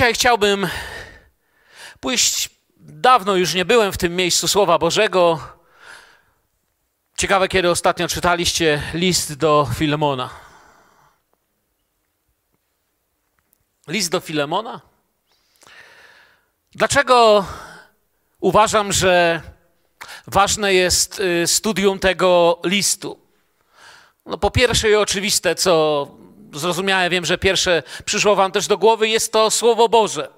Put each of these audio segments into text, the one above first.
Dzisiaj chciałbym pójść. Dawno już nie byłem w tym miejscu Słowa Bożego. Ciekawe, kiedy ostatnio czytaliście list do Filemona. List do Filemona? Dlaczego uważam, że ważne jest y, studium tego listu? No po pierwsze i oczywiste, co zrozumiałe, wiem, że pierwsze przyszło wam też do głowy, jest to Słowo Boże.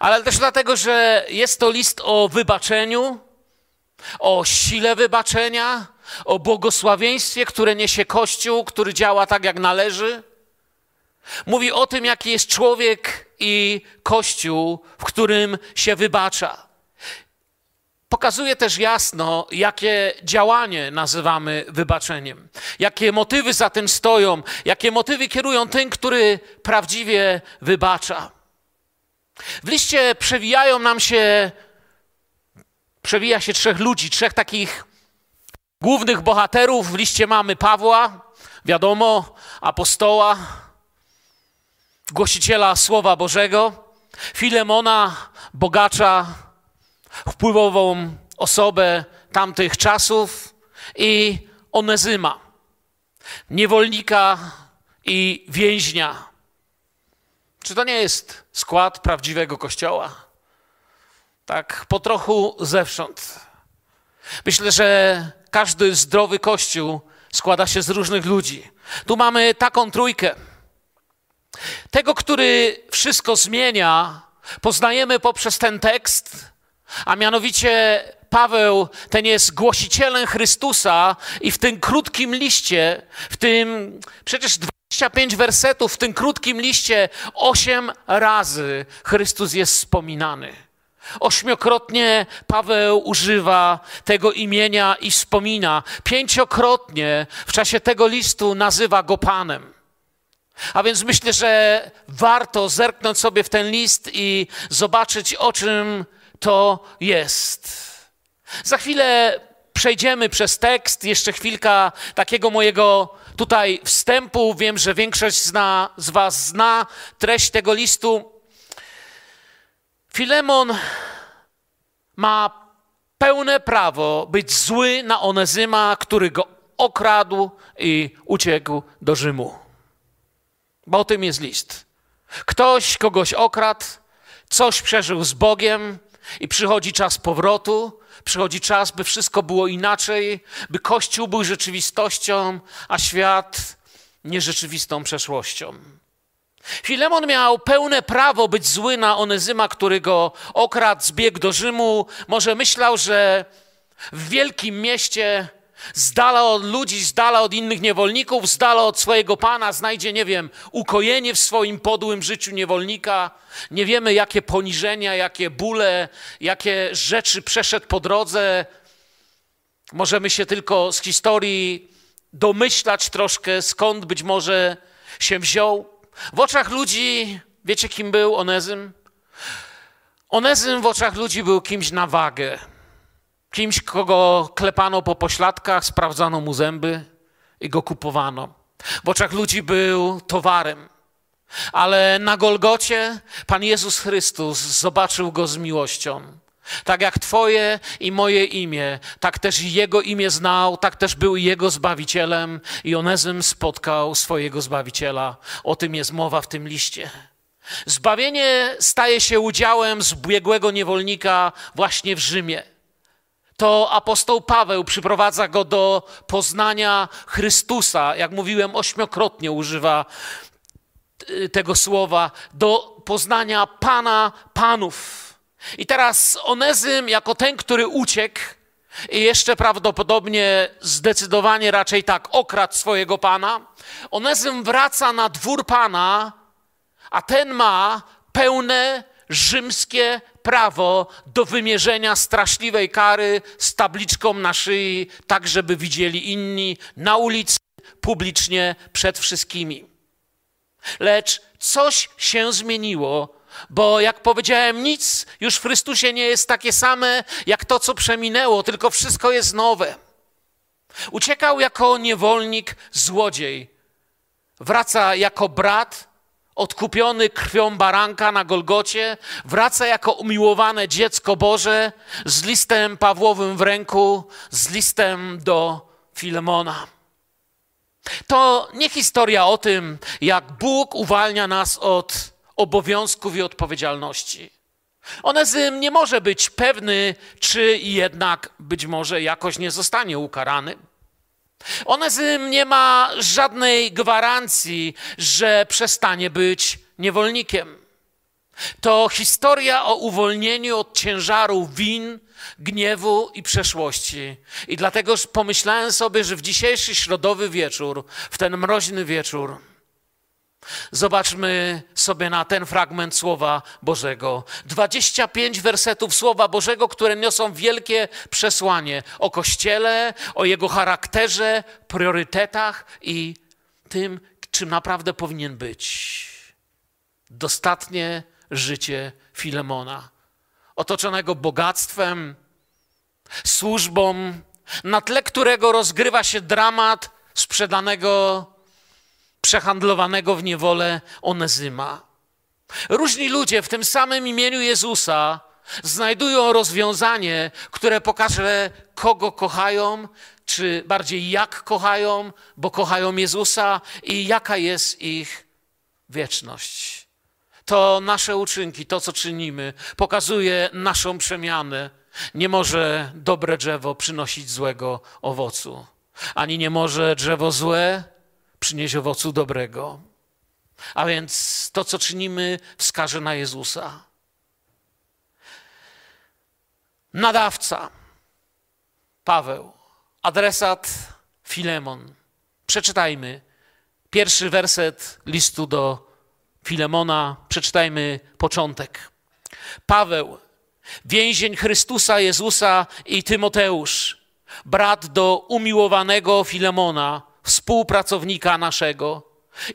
Ale też dlatego, że jest to list o wybaczeniu, o sile wybaczenia, o błogosławieństwie, które niesie Kościół, który działa tak, jak należy. Mówi o tym, jaki jest człowiek i Kościół, w którym się wybacza. Pokazuje też jasno, jakie działanie nazywamy wybaczeniem, jakie motywy za tym stoją, jakie motywy kierują tym, który prawdziwie wybacza. W liście przewijają nam się, przewija się trzech ludzi, trzech takich głównych bohaterów. W liście mamy Pawła, wiadomo, apostoła, głosiciela Słowa Bożego, Filemona, bogacza, wpływową osobę tamtych czasów i Onezyma, niewolnika i więźnia. Czy to nie jest skład prawdziwego kościoła? Tak, po trochu zewsząd. Myślę, że każdy zdrowy kościół składa się z różnych ludzi. Tu mamy taką trójkę. Tego, który wszystko zmienia, poznajemy poprzez ten tekst, a mianowicie Paweł, ten jest głosicielem Chrystusa i w tym krótkim liście, w tym przecież 25 wersetów, w tym krótkim liście, osiem razy Chrystus jest wspominany. Ośmiokrotnie Paweł używa tego imienia i wspomina. Pięciokrotnie w czasie tego listu nazywa go Panem. A więc myślę, że warto zerknąć sobie w ten list i zobaczyć, o czym to jest. Za chwilę przejdziemy przez tekst, jeszcze chwilka takiego mojego tutaj wstępu. Wiem, że większość zna, z Was zna treść tego listu. Filemon ma pełne prawo być zły na Onezyma, który go okradł i uciekł do Rzymu. Bo o tym jest list. Ktoś kogoś okradł, coś przeżył z Bogiem i przychodzi czas powrotu, przychodzi czas, by wszystko było inaczej, by Kościół był rzeczywistością, a świat nierzeczywistą przeszłością. Filemon miał pełne prawo być zły na Onezyma, który go okradł, zbiegł do Rzymu. Może myślał, że w wielkim mieście z dala od ludzi, z dala od innych niewolników, z dala od swojego pana znajdzie, nie wiem, ukojenie w swoim podłym życiu niewolnika. Nie wiemy, jakie poniżenia, jakie bóle, jakie rzeczy przeszedł po drodze. Możemy się tylko z historii domyślać troszkę, skąd być może się wziął. W oczach ludzi, wiecie kim był Onezym? Onezym w oczach ludzi był kimś na wagę kimś, kogo klepano po pośladkach, sprawdzano mu zęby i go kupowano. W oczach ludzi był towarem. Ale na Golgocie Pan Jezus Chrystus zobaczył go z miłością. Tak jak Twoje i moje imię, tak też Jego imię znał, tak też był Jego Zbawicielem i Onezym spotkał swojego Zbawiciela. O tym jest mowa w tym liście. Zbawienie staje się udziałem zbiegłego niewolnika właśnie w Rzymie to apostoł Paweł przyprowadza go do poznania Chrystusa. Jak mówiłem, ośmiokrotnie używa y, tego słowa, do poznania Pana Panów. I teraz Onezym, jako ten, który uciekł, i jeszcze prawdopodobnie zdecydowanie raczej tak okradł swojego pana. Onezym wraca na dwór pana, a ten ma pełne rzymskie prawo do wymierzenia straszliwej kary z tabliczką na szyi, tak żeby widzieli inni na ulicy, publicznie, przed wszystkimi. Lecz coś się zmieniło, bo jak powiedziałem, nic już w Chrystusie nie jest takie same jak to, co przeminęło, tylko wszystko jest nowe. Uciekał jako niewolnik, złodziej. Wraca jako brat, odkupiony krwią baranka na Golgocie, wraca jako umiłowane dziecko Boże z listem Pawłowym w ręku, z listem do Filemona. To nie historia o tym, jak Bóg uwalnia nas od obowiązków i odpowiedzialności. Onezym nie może być pewny, czy jednak być może jakoś nie zostanie ukarany. Onezym nie ma żadnej gwarancji, że przestanie być niewolnikiem. To historia o uwolnieniu od ciężaru win, gniewu i przeszłości. I dlatego pomyślałem sobie, że w dzisiejszy środowy wieczór, w ten mroźny wieczór, Zobaczmy sobie na ten fragment Słowa Bożego. 25 wersetów Słowa Bożego, które niosą wielkie przesłanie o Kościele, o jego charakterze, priorytetach i tym, czym naprawdę powinien być. Dostatnie życie Filemona, otoczonego bogactwem, służbą, na tle którego rozgrywa się dramat sprzedanego przehandlowanego w niewolę Onezyma. Różni ludzie w tym samym imieniu Jezusa znajdują rozwiązanie, które pokaże, kogo kochają, czy bardziej jak kochają, bo kochają Jezusa i jaka jest ich wieczność. To nasze uczynki, to co czynimy, pokazuje naszą przemianę. Nie może dobre drzewo przynosić złego owocu, ani nie może drzewo złe przynieść owocu dobrego. A więc to, co czynimy, wskaże na Jezusa. Nadawca Paweł, adresat Filemon. Przeczytajmy pierwszy werset listu do Filemona, przeczytajmy początek. Paweł, więzień Chrystusa Jezusa i Tymoteusz, brat do umiłowanego Filemona, współpracownika naszego,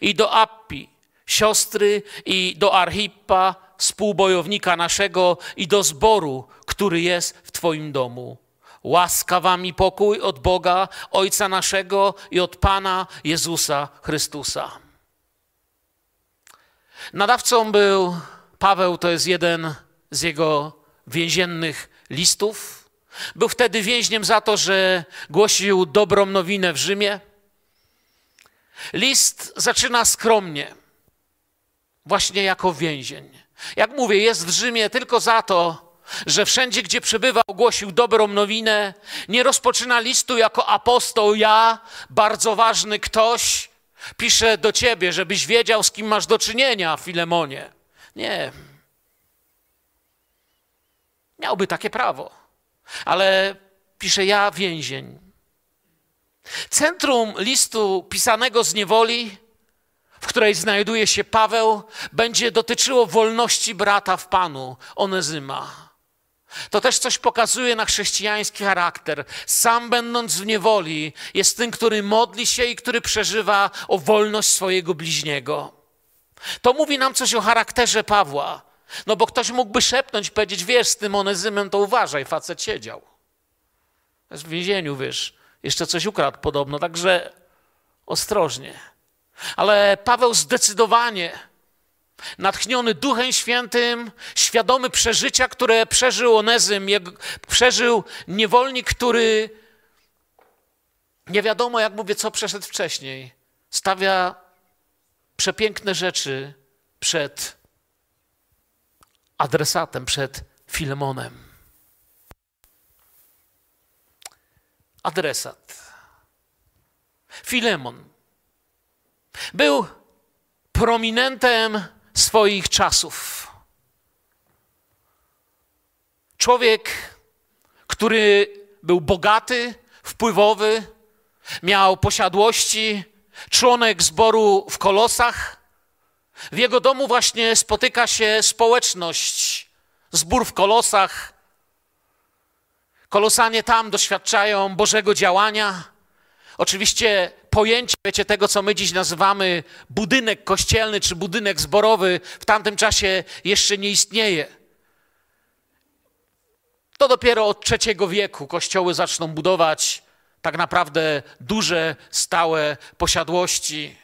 i do Appi, siostry, i do Archippa, współbojownika naszego, i do zboru, który jest w Twoim domu. Łaska wam i pokój od Boga, Ojca naszego i od Pana Jezusa Chrystusa. Nadawcą był Paweł, to jest jeden z jego więziennych listów. Był wtedy więźniem za to, że głosił dobrą nowinę w Rzymie. List zaczyna skromnie, właśnie jako więzień. Jak mówię, jest w Rzymie tylko za to, że wszędzie, gdzie przebywał, głosił dobrą nowinę. Nie rozpoczyna listu jako apostoł, ja, bardzo ważny ktoś, piszę do ciebie, żebyś wiedział, z kim masz do czynienia, Filemonie. Nie. Miałby takie prawo, ale pisze ja, więzień. Centrum listu pisanego z niewoli, w której znajduje się Paweł, będzie dotyczyło wolności brata w Panu, Onezyma. To też coś pokazuje na chrześcijański charakter. Sam będąc w niewoli, jest tym, który modli się i który przeżywa o wolność swojego bliźniego. To mówi nam coś o charakterze Pawła. No bo ktoś mógłby szepnąć powiedzieć, wiesz, z tym Onezymem to uważaj, facet siedział. Jest w więzieniu, wiesz. Jeszcze coś ukradł podobno, także ostrożnie. Ale Paweł zdecydowanie, natchniony Duchem Świętym, świadomy przeżycia, które przeżył Onezym, przeżył niewolnik, który nie wiadomo, jak mówię, co przeszedł wcześniej, stawia przepiękne rzeczy przed adresatem, przed Filemonem. Adresat. Filemon był prominentem swoich czasów. Człowiek, który był bogaty, wpływowy, miał posiadłości, członek zboru w Kolosach. W jego domu właśnie spotyka się społeczność, zbór w Kolosach, Kolosanie tam doświadczają Bożego działania. Oczywiście pojęcie, wiecie, tego, co my dziś nazywamy budynek kościelny czy budynek zborowy, w tamtym czasie jeszcze nie istnieje. To dopiero od trzeciego wieku kościoły zaczną budować tak naprawdę duże, stałe posiadłości.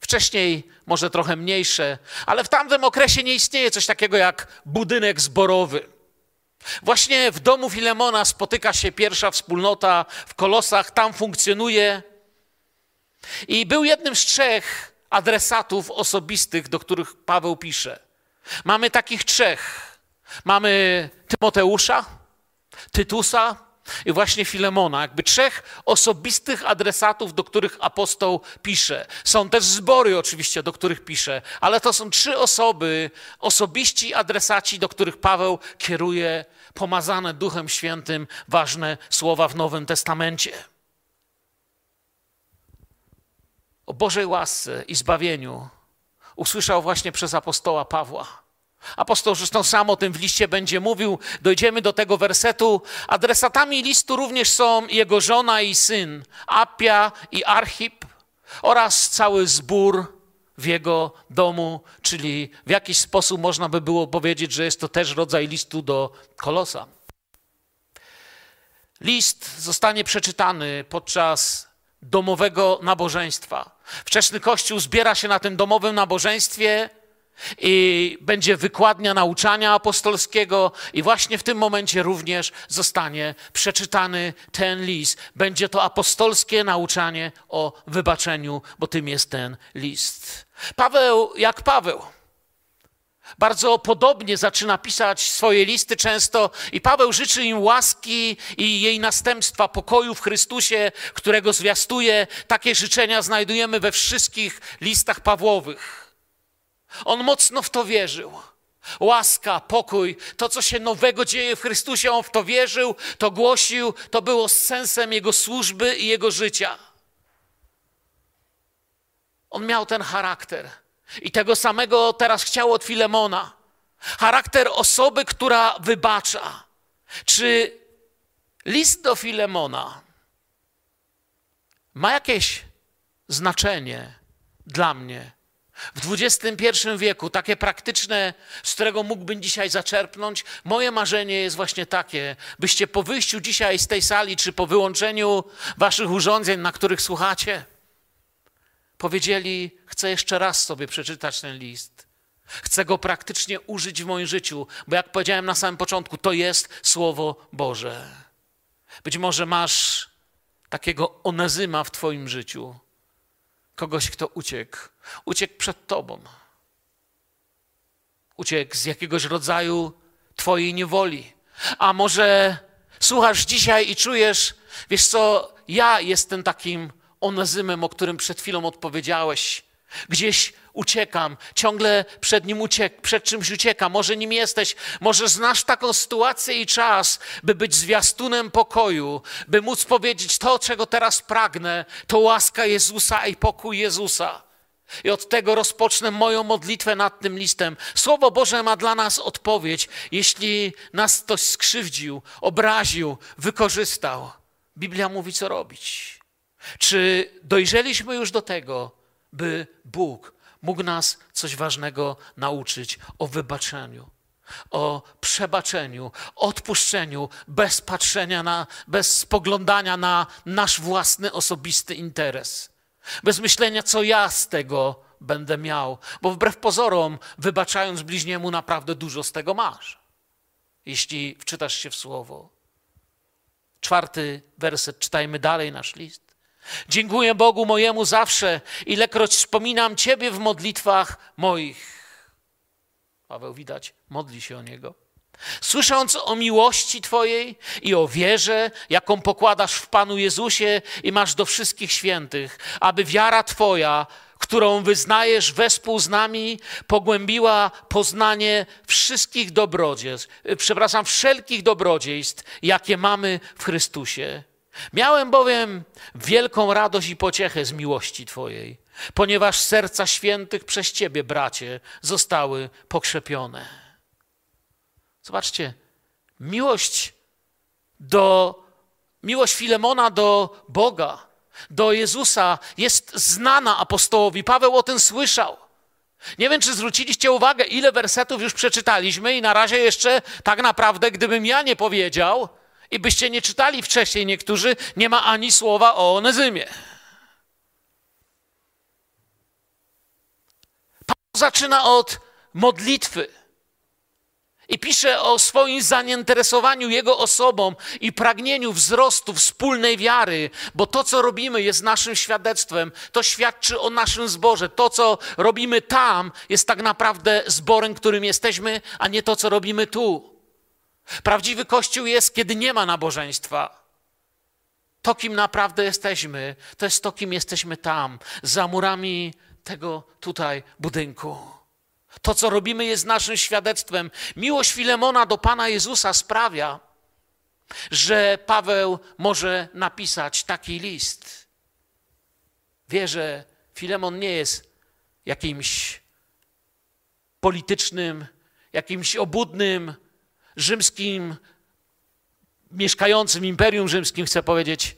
Wcześniej może trochę mniejsze, ale w tamtym okresie nie istnieje coś takiego jak budynek zborowy. Właśnie w domu Filemona spotyka się pierwsza wspólnota w Kolosach, tam funkcjonuje. I był jednym z trzech adresatów osobistych, do których Paweł pisze. Mamy takich trzech. Mamy Tymoteusza, Tytusa i właśnie Filemona, jakby trzech osobistych adresatów, do których apostoł pisze. Są też zbory oczywiście, do których pisze, ale to są trzy osoby, osobiści adresaci, do których Paweł kieruje pomazane Duchem Świętym ważne słowa w Nowym Testamencie. O Bożej łasce i zbawieniu usłyszał właśnie przez apostoła Pawła. Apostoł zresztą sam o tym w liście będzie mówił. Dojdziemy do tego wersetu. Adresatami listu również są jego żona i syn, Apia i Archip oraz cały zbór w jego domu, czyli w jakiś sposób można by było powiedzieć, że jest to też rodzaj listu do Kolosa. List zostanie przeczytany podczas domowego nabożeństwa. Wczesny Kościół zbiera się na tym domowym nabożeństwie i będzie wykładnia nauczania apostolskiego, i właśnie w tym momencie również zostanie przeczytany ten list. Będzie to apostolskie nauczanie o wybaczeniu, bo tym jest ten list. Paweł, jak Paweł, bardzo podobnie zaczyna pisać swoje listy często, i Paweł życzy im łaski i jej następstwa, pokoju w Chrystusie, którego zwiastuje. Takie życzenia znajdujemy we wszystkich listach Pawłowych. On mocno w to wierzył. Łaska, pokój, to co się nowego dzieje w Chrystusie, on w to wierzył, to głosił, to było sensem jego służby i jego życia. On miał ten charakter. I tego samego teraz chciał od Filemona. Charakter osoby, która wybacza. Czy list do Filemona ma jakieś znaczenie dla mnie? W XXI wieku, takie praktyczne, z którego mógłbym dzisiaj zaczerpnąć, moje marzenie jest właśnie takie, byście po wyjściu dzisiaj z tej sali, czy po wyłączeniu waszych urządzeń, na których słuchacie, powiedzieli: Chcę jeszcze raz sobie przeczytać ten list. Chcę go praktycznie użyć w moim życiu, bo jak powiedziałem na samym początku, to jest Słowo Boże. Być może masz takiego onezyma w Twoim życiu, kogoś, kto uciekł. Uciekł przed Tobą. Uciekł z jakiegoś rodzaju Twojej niewoli. A może słuchasz dzisiaj i czujesz, wiesz co, ja jestem takim onezymem, o którym przed chwilą odpowiedziałeś. Gdzieś uciekam, ciągle przed nim uciek, przed czymś uciekam. Może nim jesteś, może znasz taką sytuację i czas, by być zwiastunem pokoju, by móc powiedzieć to, czego teraz pragnę, to łaska Jezusa i pokój Jezusa. I od tego rozpocznę moją modlitwę nad tym listem. Słowo Boże ma dla nas odpowiedź, jeśli nas ktoś skrzywdził, obraził, wykorzystał. Biblia mówi, co robić. Czy dojrzeliśmy już do tego, by Bóg mógł nas coś ważnego nauczyć o wybaczeniu, o przebaczeniu, odpuszczeniu, bez patrzenia na, bez spoglądania na nasz własny osobisty interes, bez myślenia, co ja z tego będę miał, bo wbrew pozorom, wybaczając bliźniemu, naprawdę dużo z tego masz, jeśli wczytasz się w słowo. Czwarty werset, czytajmy dalej nasz list. Dziękuję Bogu mojemu zawsze, ilekroć wspominam Ciebie w modlitwach moich. Paweł widać, modli się o niego. Słysząc o miłości Twojej i o wierze, jaką pokładasz w Panu Jezusie i masz do wszystkich świętych, aby wiara Twoja, którą wyznajesz wespół z nami, pogłębiła poznanie wszystkich dobrodziejstw, przepraszam, wszelkich dobrodziejstw, jakie mamy w Chrystusie. Miałem bowiem wielką radość i pociechę z miłości Twojej, ponieważ serca świętych przez Ciebie, bracie, zostały pokrzepione. Zobaczcie, miłość do, miłość Filemona do Boga, do Jezusa jest znana apostołowi. Paweł o tym słyszał. Nie wiem, czy zwróciliście uwagę, ile wersetów już przeczytaliśmy, i na razie jeszcze tak naprawdę, gdybym ja nie powiedział, i byście nie czytali wcześniej niektórzy, nie ma ani słowa o Onezymie. zaczyna od modlitwy. I pisze o swoim zainteresowaniu Jego osobą i pragnieniu wzrostu wspólnej wiary, bo to, co robimy, jest naszym świadectwem. To świadczy o naszym zborze. To, co robimy tam, jest tak naprawdę zborem, którym jesteśmy, a nie to, co robimy tu. Prawdziwy Kościół jest, kiedy nie ma nabożeństwa. To, kim naprawdę jesteśmy, to jest to, kim jesteśmy tam, za murami tego tutaj budynku. To, co robimy, jest naszym świadectwem. Miłość Filemona do Pana Jezusa sprawia, że Paweł może napisać taki list. Wie, że Filemon nie jest jakimś politycznym, jakimś obudnym, rzymskim, mieszkającym Imperium Rzymskim, chcę powiedzieć,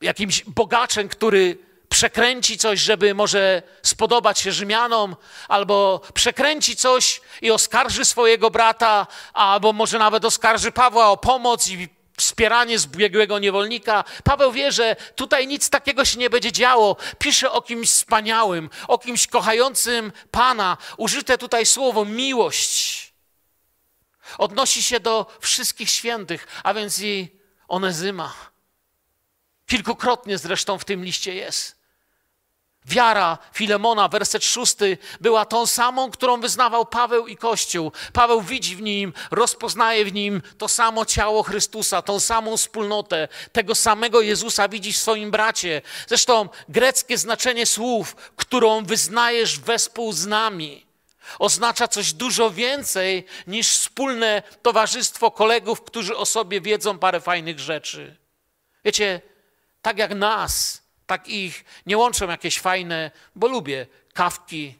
jakimś bogaczem, który przekręci coś, żeby może spodobać się Rzymianom, albo przekręci coś i oskarży swojego brata, albo może nawet oskarży Pawła o pomoc i wspieranie zbiegłego niewolnika. Paweł wie, że tutaj nic takiego się nie będzie działo. Pisze o kimś wspaniałym, o kimś kochającym Pana. Użyte tutaj słowo miłość. Odnosi się do wszystkich świętych, a więc i Onezyma. Kilkukrotnie zresztą w tym liście jest. Wiara Filemona, werset szósty, była tą samą, którą wyznawał Paweł i Kościół. Paweł widzi w nim, rozpoznaje w nim to samo ciało Chrystusa, tą samą wspólnotę, tego samego Jezusa widzi w swoim bracie. Zresztą greckie znaczenie słów, którą wyznajesz wespół z nami, oznacza coś dużo więcej niż wspólne towarzystwo kolegów, którzy o sobie wiedzą parę fajnych rzeczy. Wiecie, tak jak nas, tak ich nie łączą jakieś fajne, bo lubię kawki,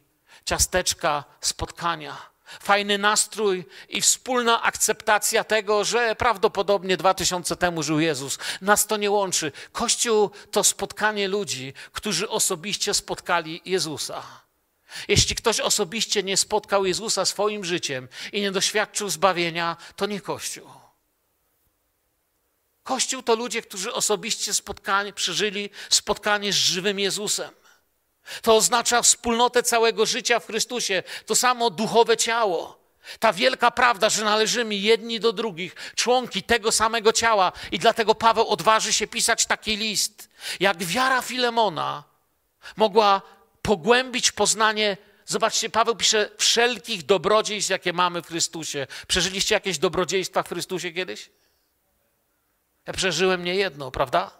ciasteczka, spotkania. Fajny nastrój i wspólna akceptacja tego, że prawdopodobnie dwa tysiące temu żył Jezus. Nas to nie łączy. Kościół to spotkanie ludzi, którzy osobiście spotkali Jezusa. Jeśli ktoś osobiście nie spotkał Jezusa swoim życiem i nie doświadczył zbawienia, to nie Kościół. Kościół to ludzie, którzy osobiście spotkanie, przeżyli spotkanie z żywym Jezusem. To oznacza wspólnotę całego życia w Chrystusie, to samo duchowe ciało. Ta wielka prawda, że należymy jedni do drugich, członki tego samego ciała, i dlatego Paweł odważy się pisać taki list. Jak wiara Filemona mogła pogłębić poznanie. Zobaczcie, Paweł pisze wszelkich dobrodziejstw, jakie mamy w Chrystusie. Przeżyliście jakieś dobrodziejstwa w Chrystusie kiedyś? Ja przeżyłem nie jedno, prawda?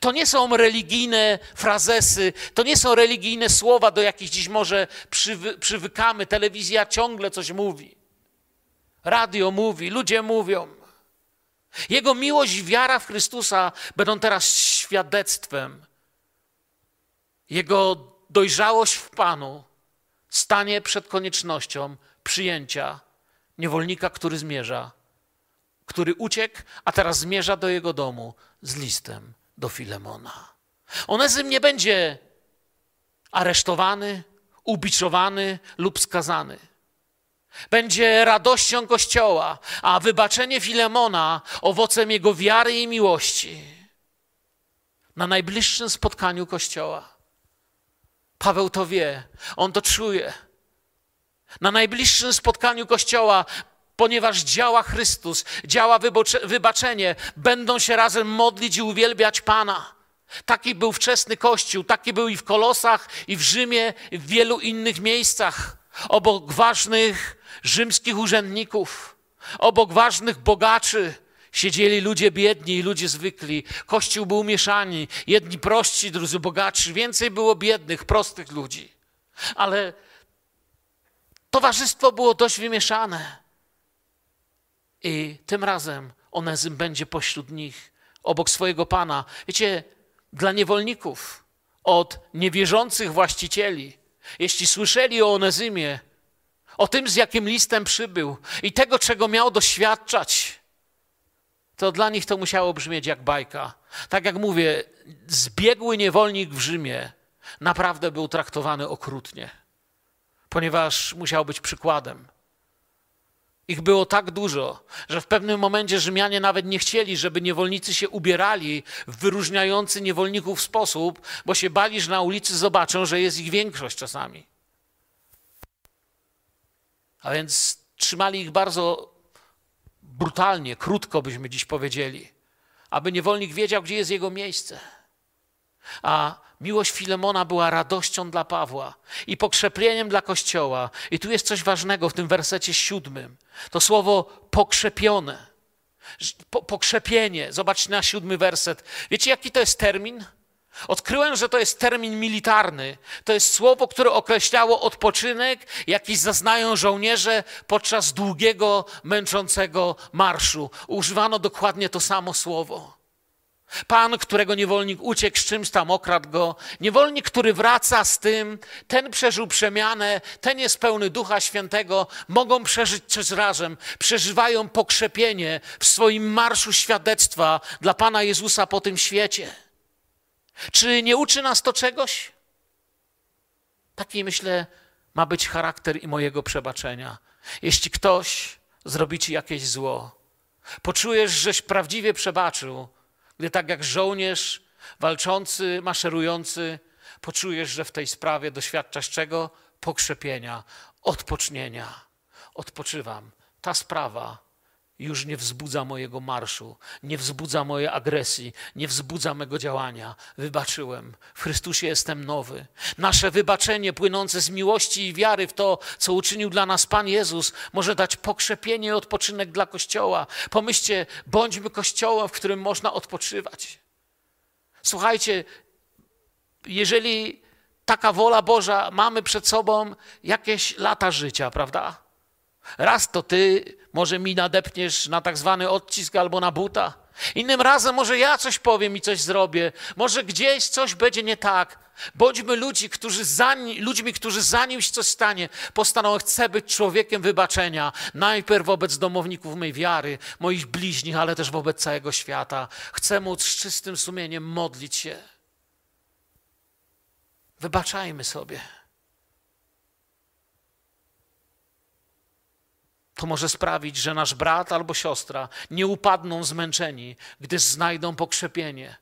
To nie są religijne frazesy, to nie są religijne słowa, do jakich dziś może przywy, przywykamy. Telewizja ciągle coś mówi. Radio mówi, ludzie mówią. Jego miłość i wiara w Chrystusa będą teraz świadectwem. Jego dojrzałość w Panu stanie przed koniecznością przyjęcia niewolnika, który zmierza który uciekł, a teraz zmierza do jego domu z listem do Filemona. Onezym nie będzie aresztowany, ubiczowany lub skazany. Będzie radością Kościoła, a wybaczenie Filemona owocem jego wiary i miłości. Na najbliższym spotkaniu Kościoła. Paweł to wie, on to czuje. Na najbliższym spotkaniu Kościoła ponieważ działa Chrystus, działa wybaczenie, będą się razem modlić i uwielbiać Pana. Taki był wczesny Kościół, taki był i w Kolosach, i w Rzymie, i w wielu innych miejscach. Obok ważnych rzymskich urzędników, obok ważnych bogaczy, siedzieli ludzie biedni i ludzie zwykli. Kościół był mieszani, jedni prości, drudzy bogaci. Więcej było biednych, prostych ludzi. Ale towarzystwo było dość wymieszane. I tym razem Onezym będzie pośród nich, obok swojego Pana. Wiecie, dla niewolników, od niewierzących właścicieli, jeśli słyszeli o Onezymie, o tym, z jakim listem przybył i tego, czego miał doświadczać, to dla nich to musiało brzmieć jak bajka. Tak jak mówię, zbiegły niewolnik w Rzymie naprawdę był traktowany okrutnie, ponieważ musiał być przykładem Ich było tak dużo, że w pewnym momencie Rzymianie nawet nie chcieli, żeby niewolnicy się ubierali w wyróżniający niewolników sposób, bo się bali, że na ulicy zobaczą, że jest ich większość czasami. A więc trzymali ich bardzo brutalnie, krótko byśmy dziś powiedzieli, aby niewolnik wiedział, gdzie jest jego miejsce. A miłość Filemona była radością dla Pawła i pokrzepieniem dla Kościoła. I tu jest coś ważnego w tym wersecie siódmym. To słowo pokrzepione. Po, pokrzepienie. Zobaczcie na siódmy werset. Wiecie, jaki to jest termin? Odkryłem, że to jest termin militarny. To jest słowo, które określało odpoczynek, jaki zaznają żołnierze podczas długiego, męczącego marszu. Używano dokładnie to samo słowo. Pan, którego niewolnik uciekł z czymś tam, okradł go. Niewolnik, który wraca z tym, ten przeżył przemianę, ten jest pełny Ducha Świętego, mogą przeżyć coś razem. Przeżywają pokrzepienie w swoim marszu świadectwa dla Pana Jezusa po tym świecie. Czy nie uczy nas to czegoś? Taki, myślę, ma być charakter i mojego przebaczenia. Jeśli ktoś zrobi ci jakieś zło, poczujesz, żeś prawdziwie przebaczył, gdy tak jak żołnierz walczący, maszerujący, poczujesz, że w tej sprawie doświadczasz czego? Pokrzepienia, odpocznienia. Odpoczywam. Ta sprawa już nie wzbudza mojego marszu, nie wzbudza mojej agresji, nie wzbudza mego działania. Wybaczyłem. W Chrystusie jestem nowy. Nasze wybaczenie płynące z miłości i wiary w to, co uczynił dla nas Pan Jezus, może dać pokrzepienie i odpoczynek dla Kościoła. Pomyślcie, bądźmy Kościołem, w którym można odpoczywać. Słuchajcie, jeżeli taka wola Boża, mamy przed sobą jakieś lata życia, prawda? Raz to ty może mi nadepniesz na tak zwany odcisk albo na buta. Innym razem może ja coś powiem i coś zrobię. Może gdzieś coś będzie nie tak. Bądźmy ludzi, którzy zanim, ludźmi, którzy zanim się coś stanie, postanowią, chcę być człowiekiem wybaczenia. Najpierw wobec domowników mej wiary, moich bliźnich, ale też wobec całego świata. Chcę móc z czystym sumieniem modlić się. Wybaczajmy sobie. To może sprawić, że nasz brat albo siostra nie upadną zmęczeni, gdyż znajdą pokrzepienie,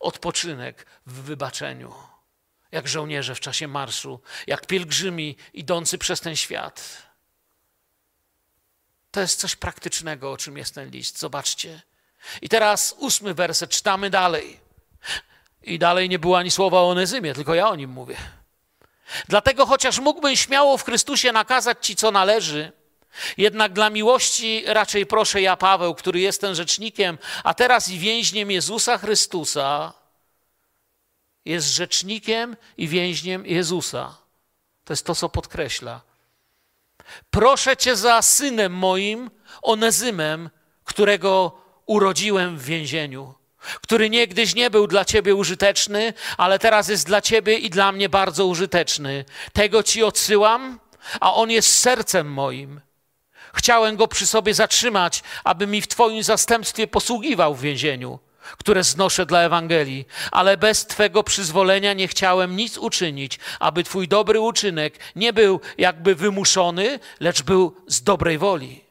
odpoczynek w wybaczeniu. Jak żołnierze w czasie marszu, jak pielgrzymi idący przez ten świat. To jest coś praktycznego, o czym jest ten list. Zobaczcie. I teraz ósmy werset, czytamy dalej. I dalej nie było ani słowa o Onezymie, tylko ja o nim mówię. Dlatego chociaż mógłbym śmiało w Chrystusie nakazać ci, co należy, jednak dla miłości raczej proszę ja, Paweł, który jestem rzecznikiem, a teraz i więźniem Jezusa Chrystusa, jest rzecznikiem i więźniem Jezusa. To jest to, co podkreśla. Proszę Cię za synem moim, Onezymem, którego urodziłem w więzieniu, który niegdyś nie był dla Ciebie użyteczny, ale teraz jest dla Ciebie i dla mnie bardzo użyteczny. Tego Ci odsyłam, a on jest sercem moim. Chciałem go przy sobie zatrzymać, aby mi w Twoim zastępstwie posługiwał w więzieniu, które znoszę dla Ewangelii, ale bez Twego przyzwolenia nie chciałem nic uczynić, aby Twój dobry uczynek nie był jakby wymuszony, lecz był z dobrej woli.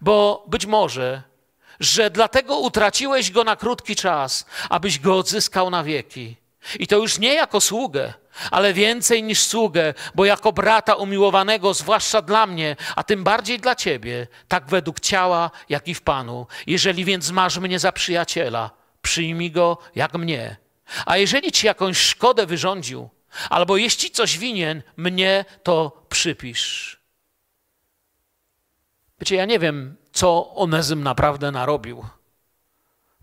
Bo być może, że dlatego utraciłeś go na krótki czas, abyś go odzyskał na wieki. I to już nie jako sługę, ale więcej niż sługę, bo jako brata umiłowanego, zwłaszcza dla mnie, a tym bardziej dla ciebie, tak według ciała, jak i w Panu. Jeżeli więc masz mnie za przyjaciela, przyjmij go jak mnie. A jeżeli ci jakąś szkodę wyrządził, albo jeśli coś winien, mnie to przypisz. Wiecie, ja nie wiem, co Onezym naprawdę narobił,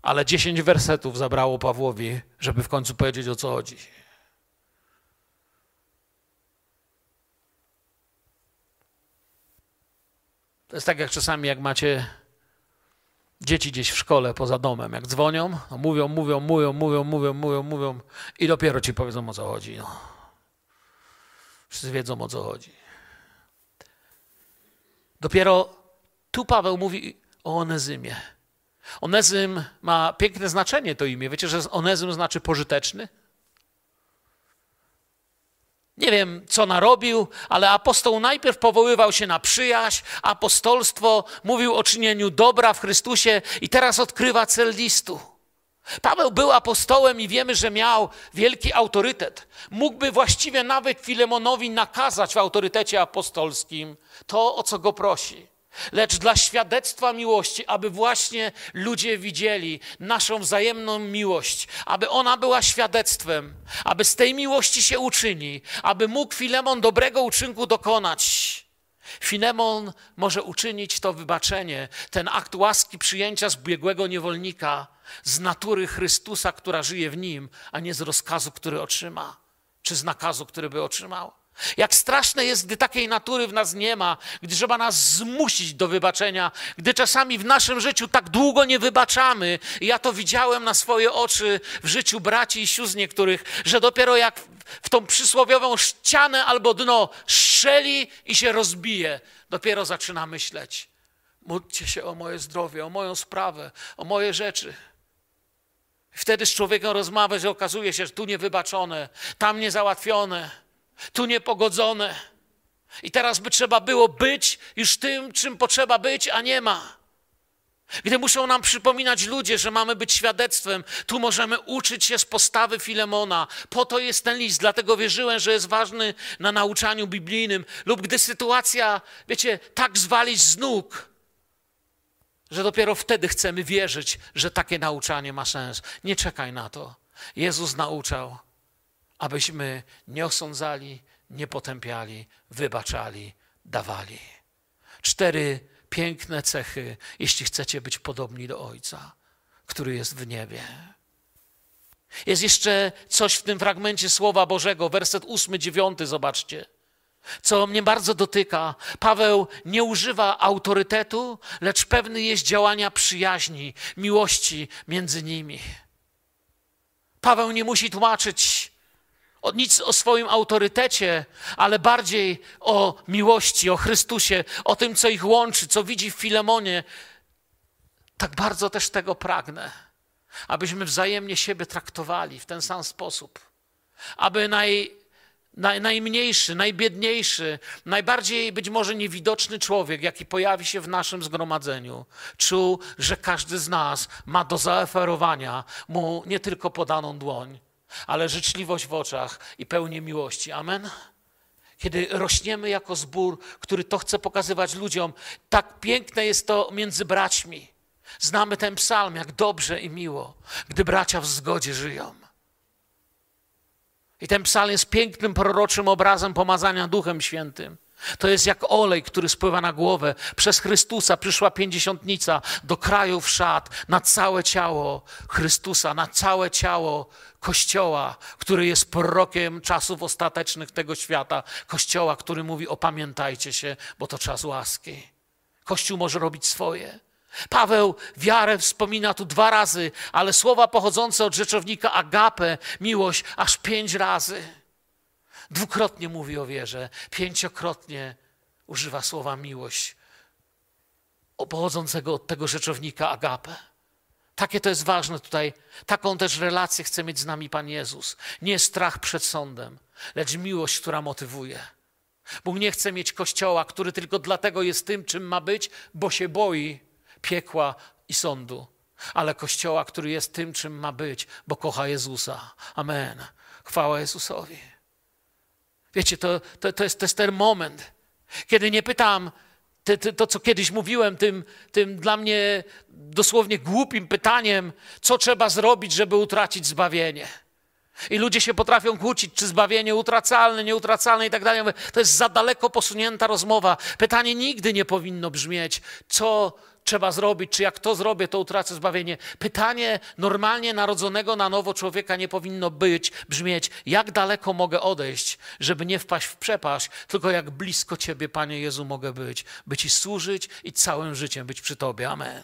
ale dziesięć wersetów zabrało Pawłowi, żeby w końcu powiedzieć, o co chodzi. To jest tak jak czasami, jak macie dzieci gdzieś w szkole poza domem, jak dzwonią, no mówią, mówią, mówią, mówią, mówią, mówią, mówią i dopiero ci powiedzą o co chodzi. No. Wszyscy wiedzą o co chodzi. Dopiero tu Paweł mówi o Onezymie. Onezym ma piękne znaczenie to imię. Wiecie, że Onezym znaczy pożyteczny? Nie wiem, co narobił, ale apostoł najpierw powoływał się na przyjaźń, apostolstwo, mówił o czynieniu dobra w Chrystusie i teraz odkrywa cel listu. Paweł był apostołem i wiemy, że miał wielki autorytet. Mógłby właściwie nawet Filemonowi nakazać w autorytecie apostolskim to, o co go prosi lecz dla świadectwa miłości, aby właśnie ludzie widzieli naszą wzajemną miłość, aby ona była świadectwem, aby z tej miłości się uczyni, aby mógł Filemon dobrego uczynku dokonać. Filemon może uczynić to wybaczenie, ten akt łaski przyjęcia zbiegłego niewolnika z natury Chrystusa, która żyje w nim, a nie z rozkazu, który otrzyma, czy z nakazu, który by otrzymał. Jak straszne jest, gdy takiej natury w nas nie ma, gdy trzeba nas zmusić do wybaczenia, gdy czasami w naszym życiu tak długo nie wybaczamy. I ja to widziałem na swoje oczy w życiu braci i sióstr niektórych, że dopiero jak w tą przysłowiową ścianę albo dno strzeli i się rozbije, dopiero zaczyna myśleć. Módlcie się o moje zdrowie, o moją sprawę, o moje rzeczy. Wtedy z człowiekiem rozmawiać, że okazuje się, że tu niewybaczone, tam niezałatwione tu niepogodzone. I teraz by trzeba było być już tym, czym potrzeba być, a nie ma. Gdy muszą nam przypominać ludzie, że mamy być świadectwem, tu możemy uczyć się z postawy Filemona. Po to jest ten list, dlatego wierzyłem, że jest ważny na nauczaniu biblijnym. Lub gdy sytuacja, wiecie, tak zwalić z nóg, że dopiero wtedy chcemy wierzyć, że takie nauczanie ma sens. Nie czekaj na to. Jezus nauczał abyśmy nie osądzali, nie potępiali, wybaczali, dawali. Cztery piękne cechy, jeśli chcecie być podobni do Ojca, który jest w niebie. Jest jeszcze coś w tym fragmencie Słowa Bożego, werset ósmy, dziewiąty, zobaczcie, co mnie bardzo dotyka. Paweł nie używa autorytetu, lecz pewny jest działania przyjaźni, miłości między nimi. Paweł nie musi tłumaczyć, o nic o swoim autorytecie, ale bardziej o miłości, o Chrystusie, o tym, co ich łączy, co widzi w Filemonie. Tak bardzo też tego pragnę, abyśmy wzajemnie siebie traktowali w ten sam sposób, aby naj, naj, najmniejszy, najbiedniejszy, najbardziej być może niewidoczny człowiek, jaki pojawi się w naszym zgromadzeniu, czuł, że każdy z nas ma do zaoferowania mu nie tylko podaną dłoń, ale życzliwość w oczach i pełnię miłości. Amen. Kiedy rośniemy jako zbór, który to chce pokazywać ludziom, tak piękne jest to między braćmi. Znamy ten psalm, jak dobrze i miło, gdy bracia w zgodzie żyją. I ten psalm jest pięknym, proroczym obrazem pomazania Duchem Świętym. To jest jak olej, który spływa na głowę. Przez Chrystusa przyszła pięćdziesiątnica do krajów szat, na całe ciało Chrystusa, na całe ciało Kościoła, który jest prorokiem czasów ostatecznych tego świata. Kościoła, który mówi: opamiętajcie się, bo to czas łaski. Kościół może robić swoje. Paweł wiarę wspomina tu dwa razy, ale słowa pochodzące od rzeczownika agape, miłość, aż pięć razy. Dwukrotnie mówi o wierze, pięciokrotnie używa słowa miłość, pochodzącego od tego rzeczownika agape. Takie to jest ważne tutaj. Taką też relację chce mieć z nami Pan Jezus. Nie strach przed sądem, lecz miłość, która motywuje. Bóg nie chce mieć kościoła, który tylko dlatego jest tym, czym ma być, bo się boi piekła i sądu, ale kościoła, który jest tym, czym ma być, bo kocha Jezusa. Amen. Chwała Jezusowi. Wiecie, to, to, to, jest, to jest ten moment, kiedy nie pytam, to, to, co kiedyś mówiłem, tym, tym dla mnie dosłownie głupim pytaniem, co trzeba zrobić, żeby utracić zbawienie. I ludzie się potrafią kłócić, czy zbawienie utracalne, nieutracalne i tak dalej. To jest za daleko posunięta rozmowa. Pytanie nigdy nie powinno brzmieć, co trzeba zrobić, czy jak to zrobię, to utracę zbawienie. Pytanie normalnie narodzonego na nowo człowieka nie powinno być, brzmieć, jak daleko mogę odejść, żeby nie wpaść w przepaść, tylko jak blisko Ciebie, Panie Jezu, mogę być, by Ci służyć i całym życiem być przy Tobie. Amen.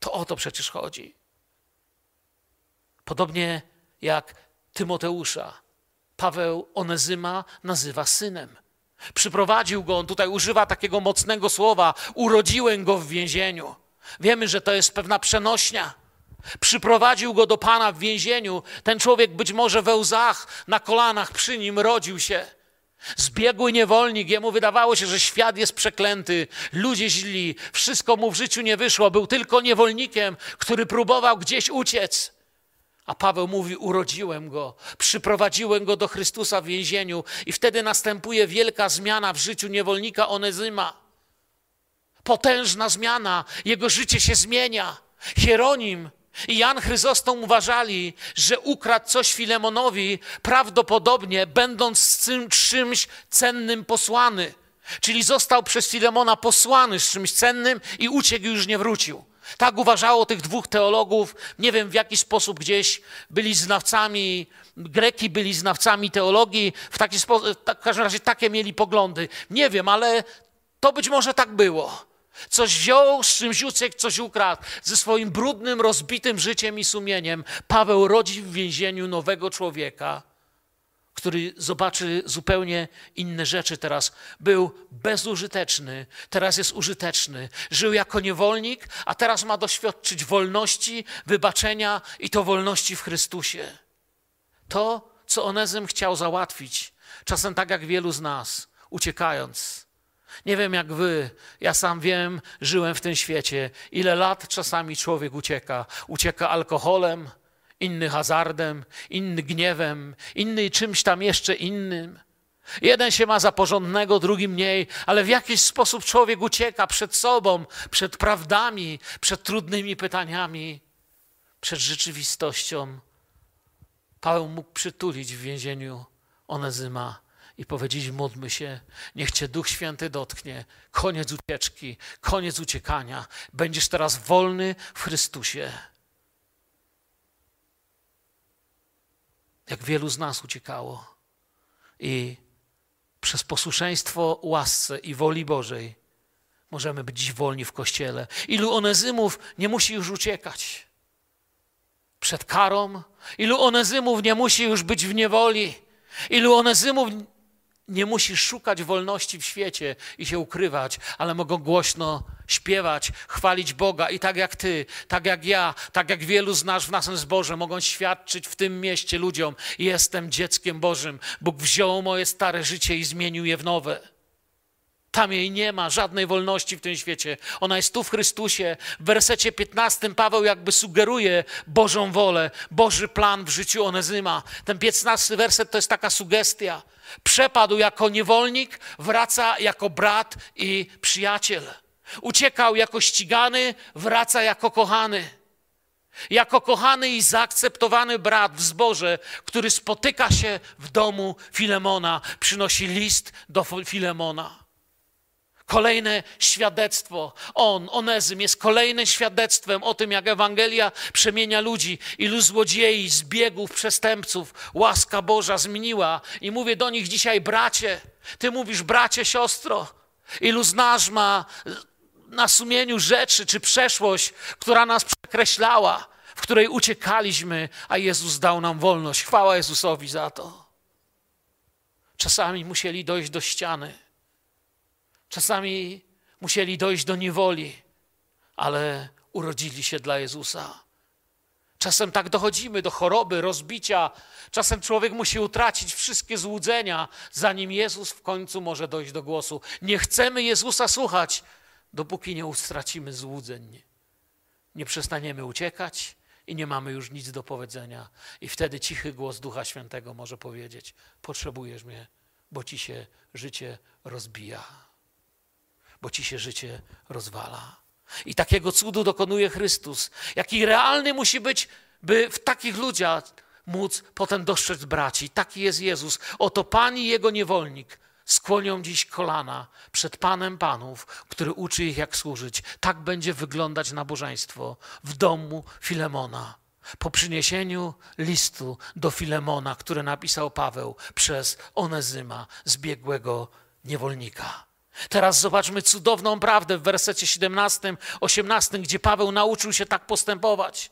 To o to przecież chodzi. Podobnie jak Tymoteusza, Paweł Onezyma nazywa synem. Przyprowadził go, on tutaj używa takiego mocnego słowa, urodziłem go w więzieniu. Wiemy, że to jest pewna przenośnia. Przyprowadził go do Pana w więzieniu. Ten człowiek być może we łzach, na kolanach przy nim rodził się. Zbiegły niewolnik, jemu wydawało się, że świat jest przeklęty, ludzie źli, wszystko mu w życiu nie wyszło, był tylko niewolnikiem, który próbował gdzieś uciec. A Paweł mówi: Urodziłem go, przyprowadziłem go do Chrystusa w więzieniu, i wtedy następuje wielka zmiana w życiu niewolnika Onezyma. Potężna zmiana, jego życie się zmienia. Hieronim i Jan Chryzostom uważali, że ukradł coś Filemonowi, prawdopodobnie będąc z tym czymś cennym posłany. Czyli został przez Filemona posłany z czymś cennym i uciekł już nie wrócił. Tak uważało tych dwóch teologów. Nie wiem w jaki sposób gdzieś byli znawcami, Greki byli znawcami teologii, w taki w każdym razie takie mieli poglądy. Nie wiem, ale to być może tak było. Coś wziął, z czymś uciekł, coś ukradł. Ze swoim brudnym, rozbitym życiem i sumieniem Paweł rodzi w więzieniu nowego człowieka, który zobaczy zupełnie inne rzeczy teraz. Był bezużyteczny, teraz jest użyteczny. Żył jako niewolnik, a teraz ma doświadczyć wolności, wybaczenia i to wolności w Chrystusie. To, co Onezym chciał załatwić, czasem tak jak wielu z nas, uciekając nie wiem jak wy, ja sam wiem, żyłem w tym świecie, ile lat czasami człowiek ucieka. Ucieka alkoholem, inny hazardem, inny gniewem, inny czymś tam jeszcze innym. Jeden się ma za porządnego, drugi mniej, ale w jakiś sposób człowiek ucieka przed sobą, przed prawdami, przed trudnymi pytaniami, przed rzeczywistością. Paweł mógł przytulić w więzieniu Onezyma i powiedzieć: módlmy się, niech Cię Duch Święty dotknie. Koniec ucieczki, koniec uciekania. Będziesz teraz wolny w Chrystusie. Jak wielu z nas uciekało. I przez posłuszeństwo łasce i woli Bożej możemy być dziś wolni w Kościele. Ilu onezymów nie musi już uciekać przed karą, ilu onezymów nie musi już być w niewoli, ilu onezymów nie musisz szukać wolności w świecie i się ukrywać, ale mogą głośno śpiewać, chwalić Boga i tak jak ty, tak jak ja, tak jak wielu z nas w naszym zborze mogą świadczyć w tym mieście ludziom: Jestem dzieckiem Bożym. Bóg wziął moje stare życie i zmienił je w nowe. Tam jej nie ma, żadnej wolności w tym świecie. Ona jest tu w Chrystusie. W wersecie 15 Paweł jakby sugeruje Bożą wolę, Boży plan w życiu Onezyma. Ten 15 werset to jest taka sugestia. Przepadł jako niewolnik, wraca jako brat i przyjaciel. Uciekał jako ścigany, wraca jako kochany. Jako kochany i zaakceptowany brat w zborze, który spotyka się w domu Filemona, przynosi list do Filemona. Kolejne świadectwo. On, Onezym, jest kolejnym świadectwem o tym, jak Ewangelia przemienia ludzi. Ilu złodziei, zbiegów, przestępców łaska Boża zmieniła. I mówię do nich dzisiaj, bracie. Ty mówisz, bracie, siostro. Ilu znasz ma na sumieniu rzeczy czy przeszłość, która nas przekreślała, w której uciekaliśmy, a Jezus dał nam wolność. Chwała Jezusowi za to. Czasami musieli dojść do ściany Czasami musieli dojść do niewoli, ale urodzili się dla Jezusa. Czasem tak dochodzimy do choroby, rozbicia. Czasem człowiek musi utracić wszystkie złudzenia, zanim Jezus w końcu może dojść do głosu. Nie chcemy Jezusa słuchać, dopóki nie ustracimy złudzeń. Nie przestaniemy uciekać i nie mamy już nic do powiedzenia. I wtedy cichy głos Ducha Świętego może powiedzieć: Potrzebujesz mnie, bo ci się życie rozbija bo ci się życie rozwala. I takiego cudu dokonuje Chrystus. Jaki realny musi być, by w takich ludziach móc potem dostrzec braci. Taki jest Jezus. Oto Pan i Jego niewolnik skłonią dziś kolana przed Panem Panów, który uczy ich, jak służyć. Tak będzie wyglądać nabożeństwo w domu Filemona. Po przyniesieniu listu do Filemona, który napisał Paweł przez Onezyma, zbiegłego niewolnika. Teraz zobaczmy cudowną prawdę w wersecie 17, 18, gdzie Paweł nauczył się tak postępować.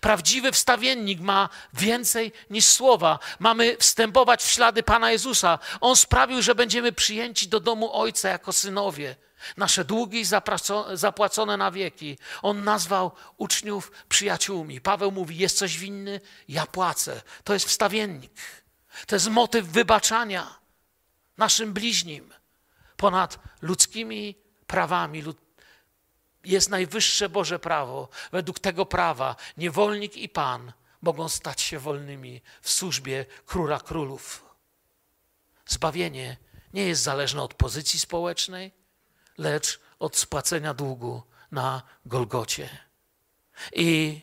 Prawdziwy wstawiennik ma więcej niż słowa. Mamy wstępować w ślady Pana Jezusa. On sprawił, że będziemy przyjęci do domu Ojca jako synowie. nasze długi zapłacone na wieki. On nazwał uczniów przyjaciółmi. Paweł mówi: Jest coś winny, ja płacę. To jest wstawiennik. To jest motyw wybaczania naszym bliźnim ponad ludzkimi prawami. Jest najwyższe Boże prawo. Według tego prawa niewolnik i pan mogą stać się wolnymi w służbie króla królów. Zbawienie nie jest zależne od pozycji społecznej, lecz od spłacenia długu na Golgocie. I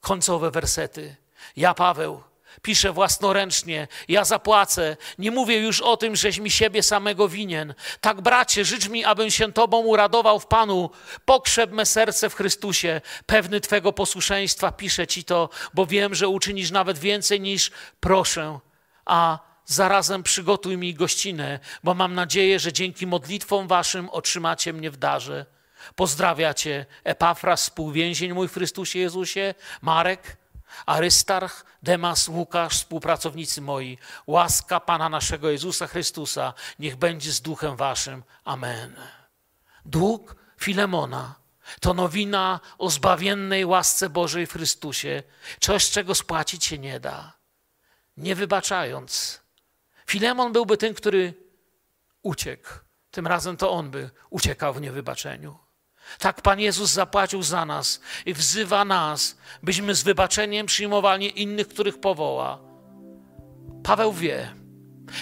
końcowe wersety. Ja, Paweł, piszę własnoręcznie, ja zapłacę. Nie mówię już o tym, żeś mi siebie samego winien. Tak, bracie, życz mi, abym się Tobą uradował w Panu. Pokrzep me serce w Chrystusie. Pewny Twego posłuszeństwa piszę Ci to, bo wiem, że uczynisz nawet więcej niż proszę. A zarazem przygotuj mi gościnę, bo mam nadzieję, że dzięki modlitwom waszym otrzymacie mnie w darze. Pozdrawia cię Epafras, współwięzień mój w Chrystusie Jezusie, Marek, Arystarch, Demas, Łukasz, współpracownicy moi. Łaska Pana naszego Jezusa Chrystusa niech będzie z duchem waszym. Amen. Dług Filemona to nowina o zbawiennej łasce Bożej w Chrystusie, coś, czego spłacić się nie da. Nie wybaczając, Filemon byłby tym, który uciekł. Tym razem to on by uciekał w niewybaczeniu. Tak Pan Jezus zapłacił za nas i wzywa nas, byśmy z wybaczeniem przyjmowali innych, których powoła. Paweł wie,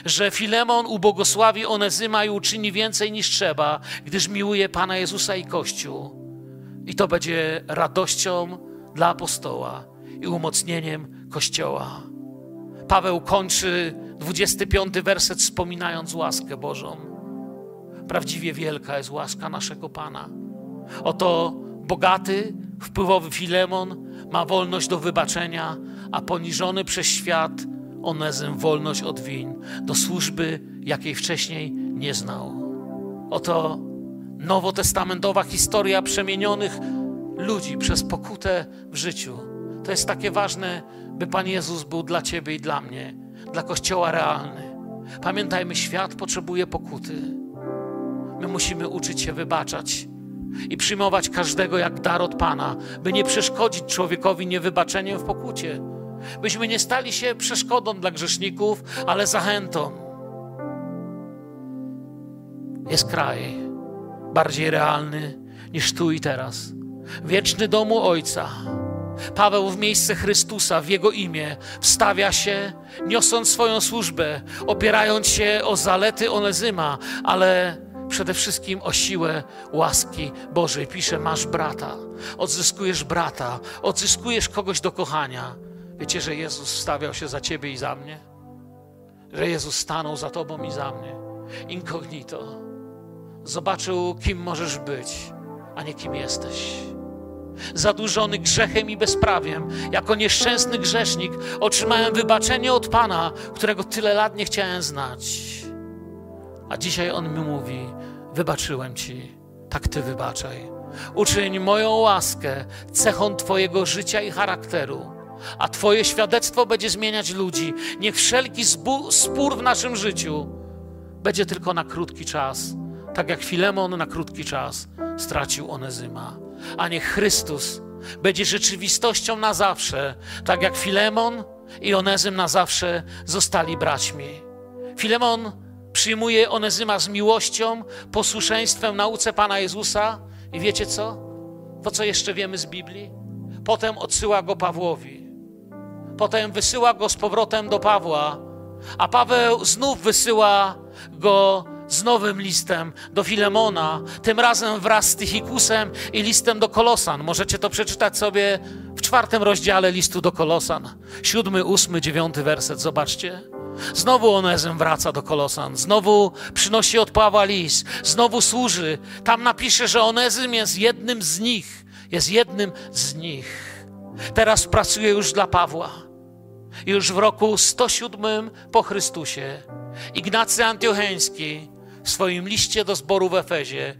że Filemon ubogosławi Onezyma i uczyni więcej niż trzeba, gdyż miłuje Pana Jezusa i Kościół. I to będzie radością dla apostoła i umocnieniem Kościoła. Paweł kończy 25 werset wspominając łaskę Bożą. Prawdziwie wielka jest łaska naszego Pana. Oto bogaty, wpływowy Filemon ma wolność do wybaczenia, a poniżony przez świat Onezym wolność od win, do służby, jakiej wcześniej nie znał. Oto nowotestamentowa historia przemienionych ludzi przez pokutę w życiu. To jest takie ważne, by Pan Jezus był dla Ciebie i dla mnie dla Kościoła realny. Pamiętajmy, świat potrzebuje pokuty. My musimy uczyć się wybaczać i przyjmować każdego jak dar od Pana, by nie przeszkodzić człowiekowi niewybaczeniem w pokucie. Byśmy nie stali się przeszkodą dla grzeszników, ale zachętą. Jest kraj bardziej realny niż tu i teraz. Wieczny domu Ojca Paweł w miejsce Chrystusa, w Jego imię, wstawia się, niosąc swoją służbę, opierając się o zalety Onezyma, ale przede wszystkim o siłę łaski Bożej. Pisze, masz brata, odzyskujesz brata, odzyskujesz kogoś do kochania. Wiecie, że Jezus wstawiał się za ciebie i za mnie? Że Jezus stanął za tobą i za mnie. Incognito. Zobaczył, kim możesz być, a nie kim jesteś zadłużony grzechem i bezprawiem, jako nieszczęsny grzesznik, otrzymałem wybaczenie od Pana, którego tyle lat nie chciałem znać. A dzisiaj On mi mówi: Wybaczyłem Ci, tak Ty wybaczaj. Uczyń moją łaskę cechą Twojego życia i charakteru, a Twoje świadectwo będzie zmieniać ludzi. Niech wszelki spór w naszym życiu będzie tylko na krótki czas, tak jak Filemon na krótki czas stracił Onezyma a niech Chrystus będzie rzeczywistością na zawsze, tak jak Filemon i Onezym na zawsze zostali braćmi. Filemon przyjmuje Onezyma z miłością, posłuszeństwem nauce Pana Jezusa i wiecie co? To, co jeszcze wiemy z Biblii? Potem odsyła go Pawłowi. Potem wysyła go z powrotem do Pawła, a Paweł znów wysyła go z nowym listem do Filemona, tym razem wraz z Tychikusem i listem do Kolosan. Możecie to przeczytać sobie w czwartym rozdziale listu do Kolosan. Siódmy, ósmy, dziewiąty werset, zobaczcie. Znowu Onezem wraca do Kolosan, znowu przynosi od Pawła list, znowu służy. Tam napisze, że Onezym jest jednym z nich, jest jednym z nich. Teraz pracuje już dla Pawła. Już w roku 107 po Chrystusie Ignacy Antiocheński w swoim liście do zboru w Efezie,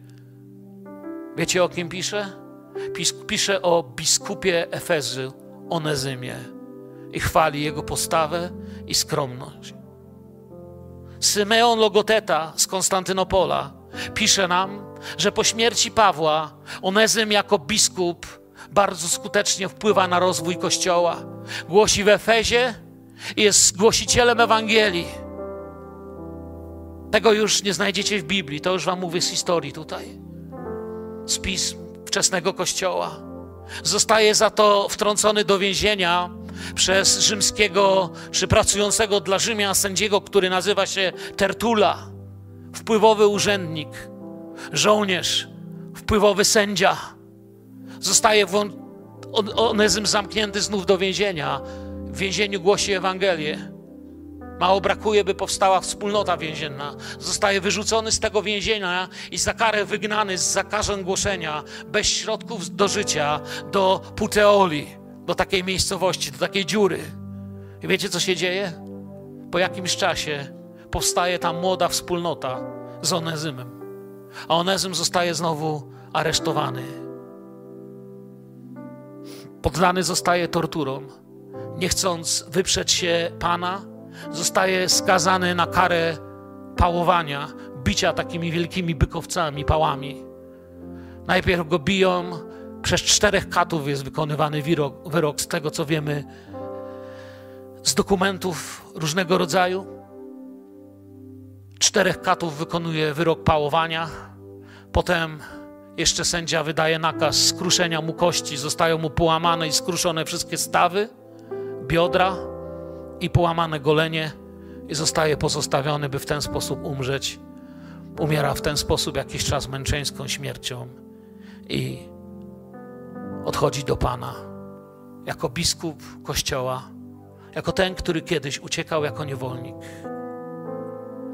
wiecie o kim pisze? Pisze o biskupie Efezy, Onezymie i chwali jego postawę i skromność. Symeon Logoteta z Konstantynopola pisze nam, że po śmierci Pawła Onezym jako biskup bardzo skutecznie wpływa na rozwój Kościoła. Głosi w Efezie i jest głosicielem Ewangelii. Tego już nie znajdziecie w Biblii, to już wam mówię z historii tutaj. Z pism wczesnego Kościoła. Zostaje za to wtrącony do więzienia przez rzymskiego, czy pracującego dla Rzymian sędziego, który nazywa się Tertula, wpływowy urzędnik, żołnierz, wpływowy sędzia. Zostaje Onezym zamknięty znów do więzienia. W więzieniu głosi Ewangelię. Mało brakuje, by powstała wspólnota więzienna. Zostaje wyrzucony z tego więzienia i za karę wygnany z zakażeń głoszenia, bez środków do życia, do Puteoli, do takiej miejscowości, do takiej dziury. I wiecie, co się dzieje? Po jakimś czasie powstaje tam młoda wspólnota z Onezymem. A Onezym zostaje znowu aresztowany. Poddany zostaje torturom, nie chcąc wyprzeć się Pana, zostaje skazany na karę pałowania, bicia takimi wielkimi bykowcami, pałami. Najpierw go biją, przez czterech katów jest wykonywany wyrok, wyrok, z tego co wiemy z dokumentów różnego rodzaju. Czterech katów wykonuje wyrok pałowania. Potem jeszcze sędzia wydaje nakaz skruszenia mu kości. Zostają mu połamane i skruszone wszystkie stawy, biodra i połamane golenie i zostaje pozostawiony, by w ten sposób umrzeć. Umiera w ten sposób jakiś czas męczeńską śmiercią i odchodzi do Pana jako biskup Kościoła, jako ten, który kiedyś uciekał jako niewolnik.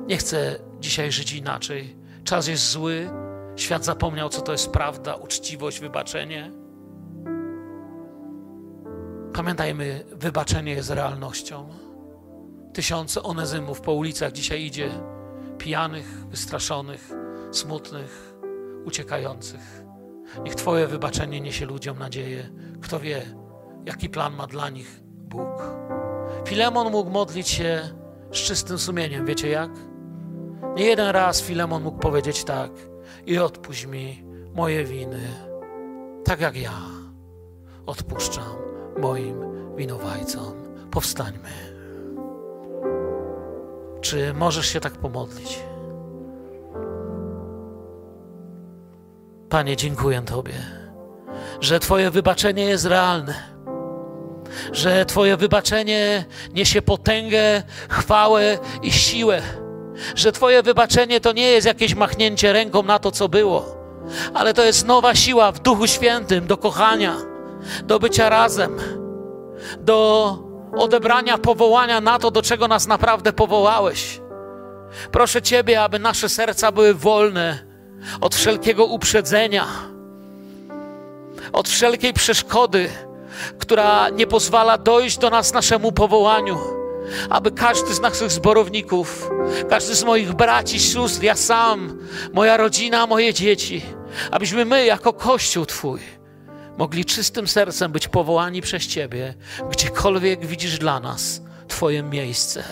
Nie chcę dzisiaj żyć inaczej. Czas jest zły, świat zapomniał, co to jest prawda, uczciwość, wybaczenie. Pamiętajmy, wybaczenie jest realnością. Tysiące onezymów po ulicach dzisiaj idzie, pijanych, wystraszonych, smutnych, uciekających. Niech Twoje wybaczenie niesie ludziom nadzieję. Kto wie, jaki plan ma dla nich Bóg. Filemon mógł modlić się z czystym sumieniem. Wiecie jak? Nie jeden raz Filemon mógł powiedzieć tak i odpuść mi moje winy, tak jak ja odpuszczam moim winowajcom. Powstańmy. Czy możesz się tak pomodlić? Panie, dziękuję Tobie, że Twoje wybaczenie jest realne, że Twoje wybaczenie niesie potęgę, chwałę i siłę, że Twoje wybaczenie to nie jest jakieś machnięcie ręką na to, co było, ale to jest nowa siła w Duchu Świętym do kochania, do bycia razem, do odebrania powołania na to, do czego nas naprawdę powołałeś. Proszę Ciebie, aby nasze serca były wolne od wszelkiego uprzedzenia, od wszelkiej przeszkody, która nie pozwala dojść do nas naszemu powołaniu. Aby każdy z naszych zborowników, każdy z moich braci, sióstr, ja sam, moja rodzina, moje dzieci, abyśmy my, jako Kościół Twój, mogli czystym sercem być powołani przez Ciebie, gdziekolwiek widzisz dla nas Twoje miejsce.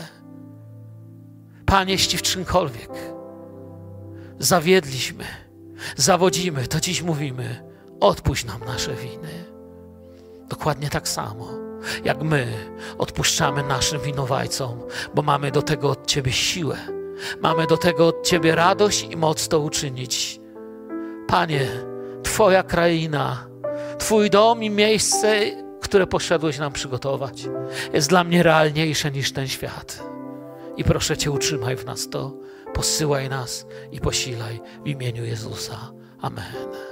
Panie, jeśli w czymkolwiek zawiedliśmy, zawodzimy, to dziś mówimy: odpuść nam nasze winy. Dokładnie tak samo, jak my odpuszczamy naszym winowajcom, bo mamy do tego od Ciebie siłę, mamy do tego od Ciebie radość i moc to uczynić. Panie, Twoja kraina, Twój dom i miejsce, które poszedłeś nam przygotować, jest dla mnie realniejsze niż ten świat. I proszę Cię, utrzymaj w nas to, posyłaj nas i posilaj w imieniu Jezusa. Amen.